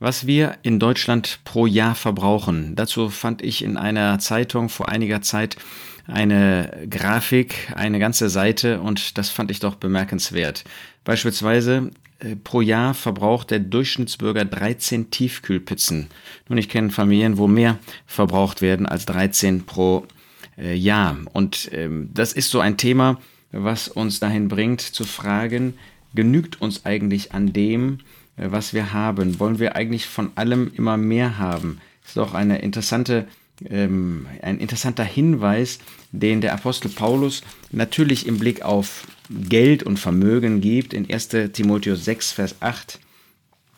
Was wir in Deutschland pro Jahr verbrauchen, dazu fand ich in einer Zeitung vor einiger Zeit eine Grafik, eine ganze Seite und das fand ich doch bemerkenswert. Beispielsweise äh, pro Jahr verbraucht der Durchschnittsbürger 13 Tiefkühlpizzen. Nun, ich kenne Familien, wo mehr verbraucht werden als 13 pro äh, Jahr. Und ähm, das ist so ein Thema, was uns dahin bringt zu fragen, genügt uns eigentlich an dem, was wir haben? Wollen wir eigentlich von allem immer mehr haben? Das ist doch eine interessante, ähm, ein interessanter Hinweis, den der Apostel Paulus natürlich im Blick auf Geld und Vermögen gibt in 1 Timotheus 6, Vers 8.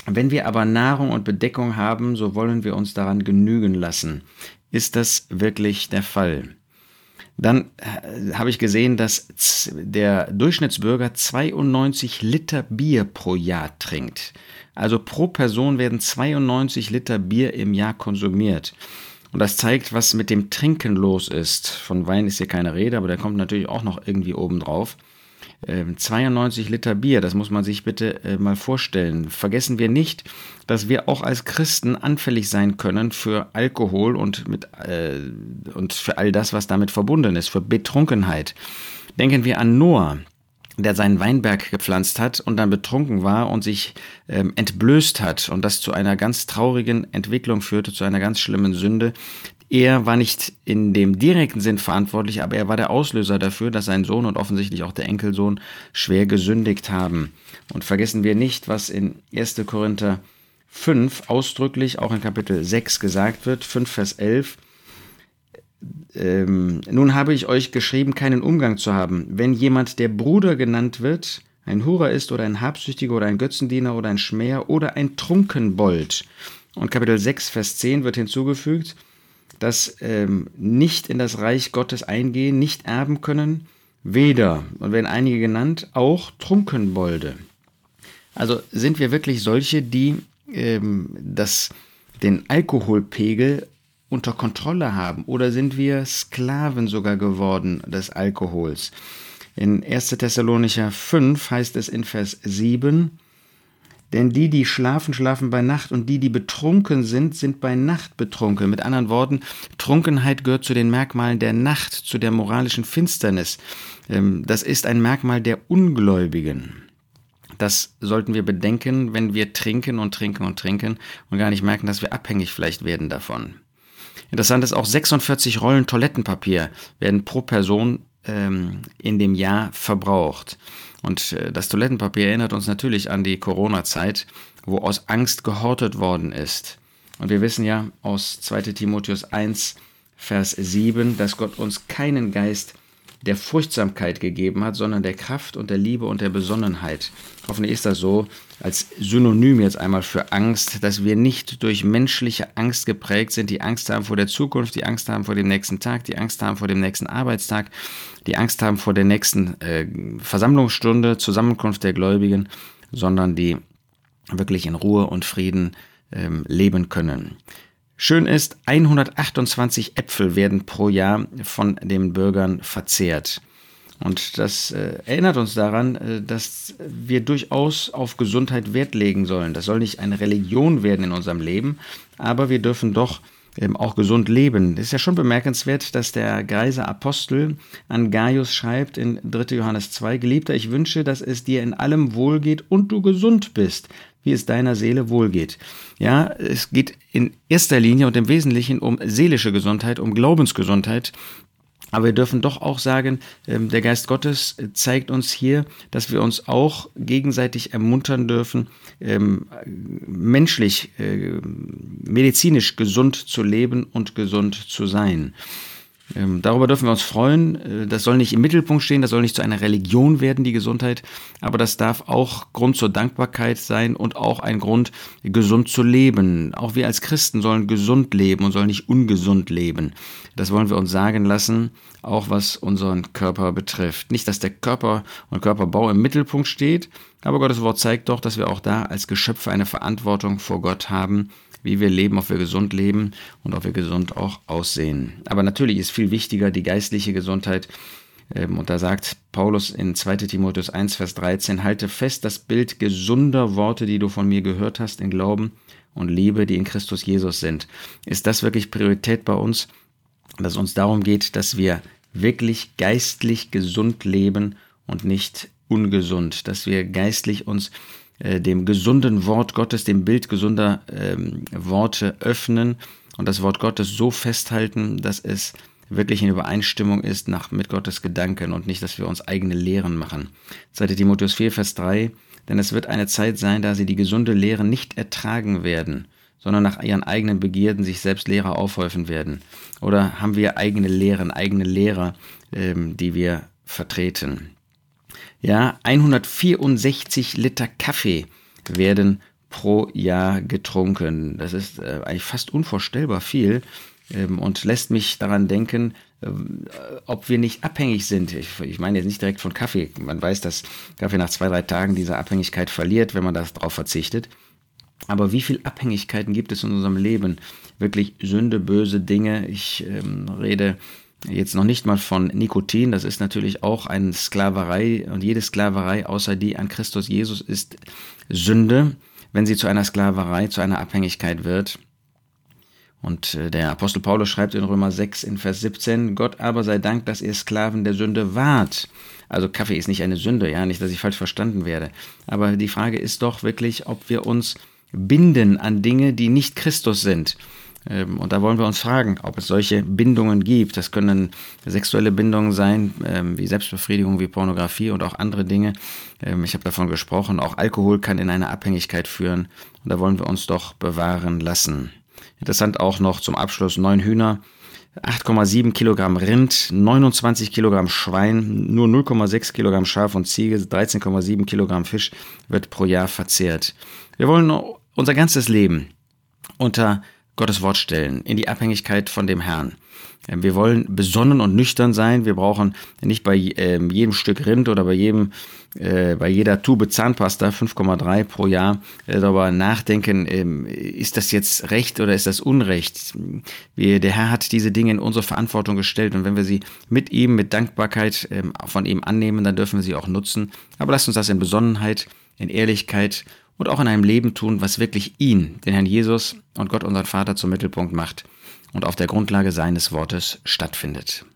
Wenn wir aber Nahrung und Bedeckung haben, so wollen wir uns daran genügen lassen. Ist das wirklich der Fall? Dann äh, habe ich gesehen, dass der Durchschnittsbürger 92 Liter Bier pro Jahr trinkt. Also pro Person werden 92 Liter Bier im Jahr konsumiert. Und das zeigt, was mit dem Trinken los ist. Von Wein ist hier keine Rede, aber der kommt natürlich auch noch irgendwie oben drauf. 92 ähm, Liter Bier, das muss man sich bitte äh, mal vorstellen. Vergessen wir nicht, dass wir auch als Christen anfällig sein können für Alkohol und, mit, äh, und für all das, was damit verbunden ist, für Betrunkenheit. Denken wir an Noah der seinen Weinberg gepflanzt hat und dann betrunken war und sich ähm, entblößt hat und das zu einer ganz traurigen Entwicklung führte, zu einer ganz schlimmen Sünde. Er war nicht in dem direkten Sinn verantwortlich, aber er war der Auslöser dafür, dass sein Sohn und offensichtlich auch der Enkelsohn schwer gesündigt haben. Und vergessen wir nicht, was in 1. Korinther 5 ausdrücklich auch in Kapitel 6 gesagt wird, 5 Vers 11, ähm, nun habe ich euch geschrieben, keinen Umgang zu haben. Wenn jemand der Bruder genannt wird, ein Hurer ist oder ein Habsüchtiger oder ein Götzendiener oder ein Schmäher oder ein Trunkenbold. Und Kapitel 6, Vers 10 wird hinzugefügt, dass ähm, nicht in das Reich Gottes eingehen, nicht erben können, weder, und werden einige genannt, auch Trunkenbolde. Also sind wir wirklich solche, die ähm, das, den Alkoholpegel unter Kontrolle haben? Oder sind wir Sklaven sogar geworden des Alkohols? In 1. Thessalonicher 5 heißt es in Vers 7, denn die, die schlafen, schlafen bei Nacht und die, die betrunken sind, sind bei Nacht betrunken. Mit anderen Worten, Trunkenheit gehört zu den Merkmalen der Nacht, zu der moralischen Finsternis. Ähm, das ist ein Merkmal der Ungläubigen. Das sollten wir bedenken, wenn wir trinken und trinken und trinken und gar nicht merken, dass wir abhängig vielleicht werden davon. Interessant ist auch 46 Rollen Toilettenpapier werden pro Person ähm, in dem Jahr verbraucht. Und äh, das Toilettenpapier erinnert uns natürlich an die Corona-Zeit, wo aus Angst gehortet worden ist. Und wir wissen ja aus 2 Timotheus 1, Vers 7, dass Gott uns keinen Geist der Furchtsamkeit gegeben hat, sondern der Kraft und der Liebe und der Besonnenheit. Hoffentlich ist das so als Synonym jetzt einmal für Angst, dass wir nicht durch menschliche Angst geprägt sind, die Angst haben vor der Zukunft, die Angst haben vor dem nächsten Tag, die Angst haben vor dem nächsten Arbeitstag, die Angst haben vor der nächsten äh, Versammlungsstunde, Zusammenkunft der Gläubigen, sondern die wirklich in Ruhe und Frieden ähm, leben können. Schön ist, 128 Äpfel werden pro Jahr von den Bürgern verzehrt. Und das äh, erinnert uns daran, äh, dass wir durchaus auf Gesundheit Wert legen sollen. Das soll nicht eine Religion werden in unserem Leben, aber wir dürfen doch ähm, auch gesund leben. Es ist ja schon bemerkenswert, dass der greise Apostel an Gaius schreibt in 3. Johannes 2, Geliebter, ich wünsche, dass es dir in allem wohlgeht und du gesund bist, wie es deiner Seele wohlgeht. Ja, es geht in erster Linie und im Wesentlichen um seelische Gesundheit, um Glaubensgesundheit. Aber wir dürfen doch auch sagen, ähm, der Geist Gottes zeigt uns hier, dass wir uns auch gegenseitig ermuntern dürfen, ähm, menschlich, äh, medizinisch gesund zu leben und gesund zu sein. Ähm, darüber dürfen wir uns freuen. Äh, das soll nicht im Mittelpunkt stehen, das soll nicht zu einer Religion werden, die Gesundheit, aber das darf auch Grund zur Dankbarkeit sein und auch ein Grund, gesund zu leben. Auch wir als Christen sollen gesund leben und sollen nicht ungesund leben. Das wollen wir uns sagen lassen, auch was unseren Körper betrifft. Nicht, dass der Körper und Körperbau im Mittelpunkt steht, aber Gottes Wort zeigt doch, dass wir auch da als Geschöpfe eine Verantwortung vor Gott haben, wie wir leben, ob wir gesund leben und ob wir gesund auch aussehen. Aber natürlich ist viel wichtiger die geistliche Gesundheit. Ähm, und da sagt Paulus in 2 Timotheus 1, Vers 13, halte fest das Bild gesunder Worte, die du von mir gehört hast, in Glauben und Liebe, die in Christus Jesus sind. Ist das wirklich Priorität bei uns, dass uns darum geht, dass wir wirklich geistlich gesund leben und nicht ungesund, dass wir geistlich uns äh, dem gesunden Wort Gottes, dem Bild gesunder ähm, Worte öffnen und das Wort Gottes so festhalten, dass es wirklich in Übereinstimmung ist nach, mit Gottes Gedanken und nicht, dass wir uns eigene Lehren machen. 2. Timotheus 4, Vers 3, denn es wird eine Zeit sein, da sie die gesunde Lehre nicht ertragen werden, sondern nach ihren eigenen Begierden sich selbst Lehrer aufhäufen werden. Oder haben wir eigene Lehren, eigene Lehrer, ähm, die wir vertreten. Ja, 164 Liter Kaffee werden pro Jahr getrunken. Das ist äh, eigentlich fast unvorstellbar viel ähm, und lässt mich daran denken, ähm, ob wir nicht abhängig sind. Ich, ich, meine jetzt nicht direkt von Kaffee. Man weiß, dass Kaffee nach zwei, drei Tagen diese Abhängigkeit verliert, wenn man darauf verzichtet. Aber wie viele Abhängigkeiten gibt es in unserem Leben? Wirklich Sünde, böse Dinge. Ich ähm, rede jetzt noch nicht mal von Nikotin. Das ist natürlich auch eine Sklaverei. Und jede Sklaverei, außer die an Christus Jesus, ist Sünde, wenn sie zu einer Sklaverei, zu einer Abhängigkeit wird. Und äh, der Apostel Paulus schreibt in Römer 6 in Vers 17, Gott aber sei Dank, dass ihr Sklaven der Sünde wart. Also Kaffee ist nicht eine Sünde, ja, nicht, dass ich falsch verstanden werde. Aber die Frage ist doch wirklich, ob wir uns binden an Dinge, die nicht Christus sind. Ähm, und da wollen wir uns fragen, ob es solche Bindungen gibt. Das können sexuelle Bindungen sein, ähm, wie Selbstbefriedigung, wie Pornografie und auch andere Dinge. Ähm, ich habe davon gesprochen, auch Alkohol kann in eine Abhängigkeit führen. Und da wollen wir uns doch bewahren lassen. Interessant auch noch zum Abschluss neun Hühner, 8,7 Kilogramm Rind, 29 Kilogramm Schwein, nur 0,6 Kilogramm Schaf und Ziege, 13,7 Kilogramm Fisch wird pro Jahr verzehrt. Wir wollen unser ganzes Leben unter Gottes Wort stellen, in die Abhängigkeit von dem Herrn. Wir wollen besonnen und nüchtern sein. Wir brauchen nicht bei äh, jedem Stück Rind oder bei jedem, äh, bei jeder Tube Zahnpasta 5,3 pro Jahr äh, darüber nachdenken, ähm, ist das jetzt Recht oder ist das Unrecht? Der Herr hat diese Dinge in unsere Verantwortung gestellt und wenn wir sie mit ihm, mit Dankbarkeit ähm, von ihm annehmen, dann dürfen wir sie auch nutzen. Aber lasst uns das in Besonnenheit, in Ehrlichkeit und auch in einem Leben tun, was wirklich ihn, den Herrn Jesus und Gott unseren Vater zum Mittelpunkt macht und auf der Grundlage seines Wortes stattfindet.